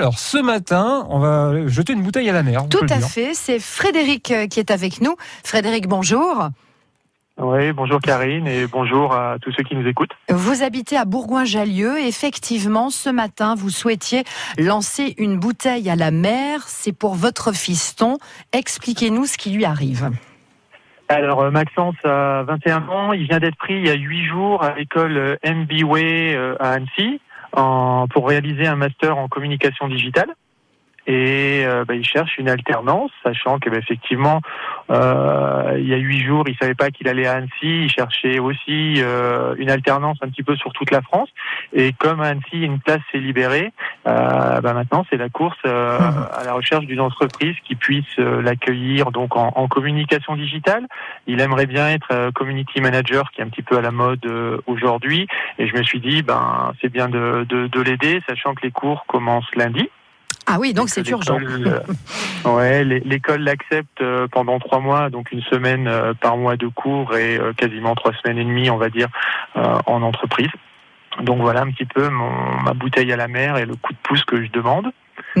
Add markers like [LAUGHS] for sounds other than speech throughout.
Alors, ce matin, on va jeter une bouteille à la mer. Tout à fait. C'est Frédéric euh, qui est avec nous. Frédéric, bonjour. Oui, bonjour Karine et bonjour à tous ceux qui nous écoutent. Vous habitez à Bourgoin-Jallieu. Effectivement, ce matin, vous souhaitiez lancer une bouteille à la mer. C'est pour votre fiston. Expliquez-nous ce qui lui arrive. Alors euh, Maxence a 21 ans, il vient d'être pris il y a 8 jours à l'école MBWay euh, à Annecy pour réaliser un master en communication digitale et euh, bah, il cherche une alternance, sachant que bah, effectivement euh, il y a huit jours il savait pas qu'il allait à Annecy, il cherchait aussi euh, une alternance un petit peu sur toute la France et comme Annecy une place s'est libérée, bah, maintenant c'est la course à la recherche d'une entreprise qui puisse l'accueillir donc en, en, communication digitale. Il aimerait bien être community manager qui est un petit peu à la mode aujourd'hui et je me suis dit ben c'est bien de, de, de l'aider, sachant que les cours commencent lundi. Ah oui, donc c'est urgent. [LAUGHS] ouais, l'école l'accepte euh, pendant trois mois, donc une semaine euh, par mois de cours et euh, quasiment trois semaines et demie, on va dire, en entreprise. Donc voilà un petit peu mon, ma bouteille à la mer et le coup de pouce que je demande.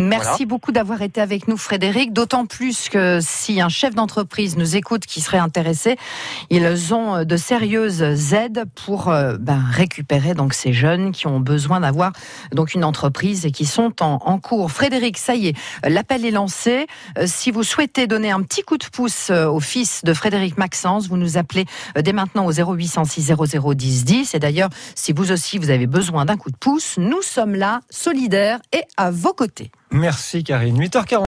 Merci beaucoup d'avoir été avec nous, Frédéric. D'autant plus que si un chef d'entreprise nous écoute qui serait intéressé, ils ont de sérieuses aides pour euh, ben, récupérer donc ces jeunes qui ont besoin d'avoir donc une entreprise et qui sont en, cours. Frédéric, ça y est, l'appel est lancé. Euh, si vous souhaitez donner un petit coup de pouce euh, au fils de Frédéric Maxence, vous nous appelez dès maintenant au 0806 00 10 10. Et d'ailleurs, si vous aussi vous avez besoin d'un coup de pouce, nous sommes là, solidaires et à vos côtés. Merci Karine. 8h40.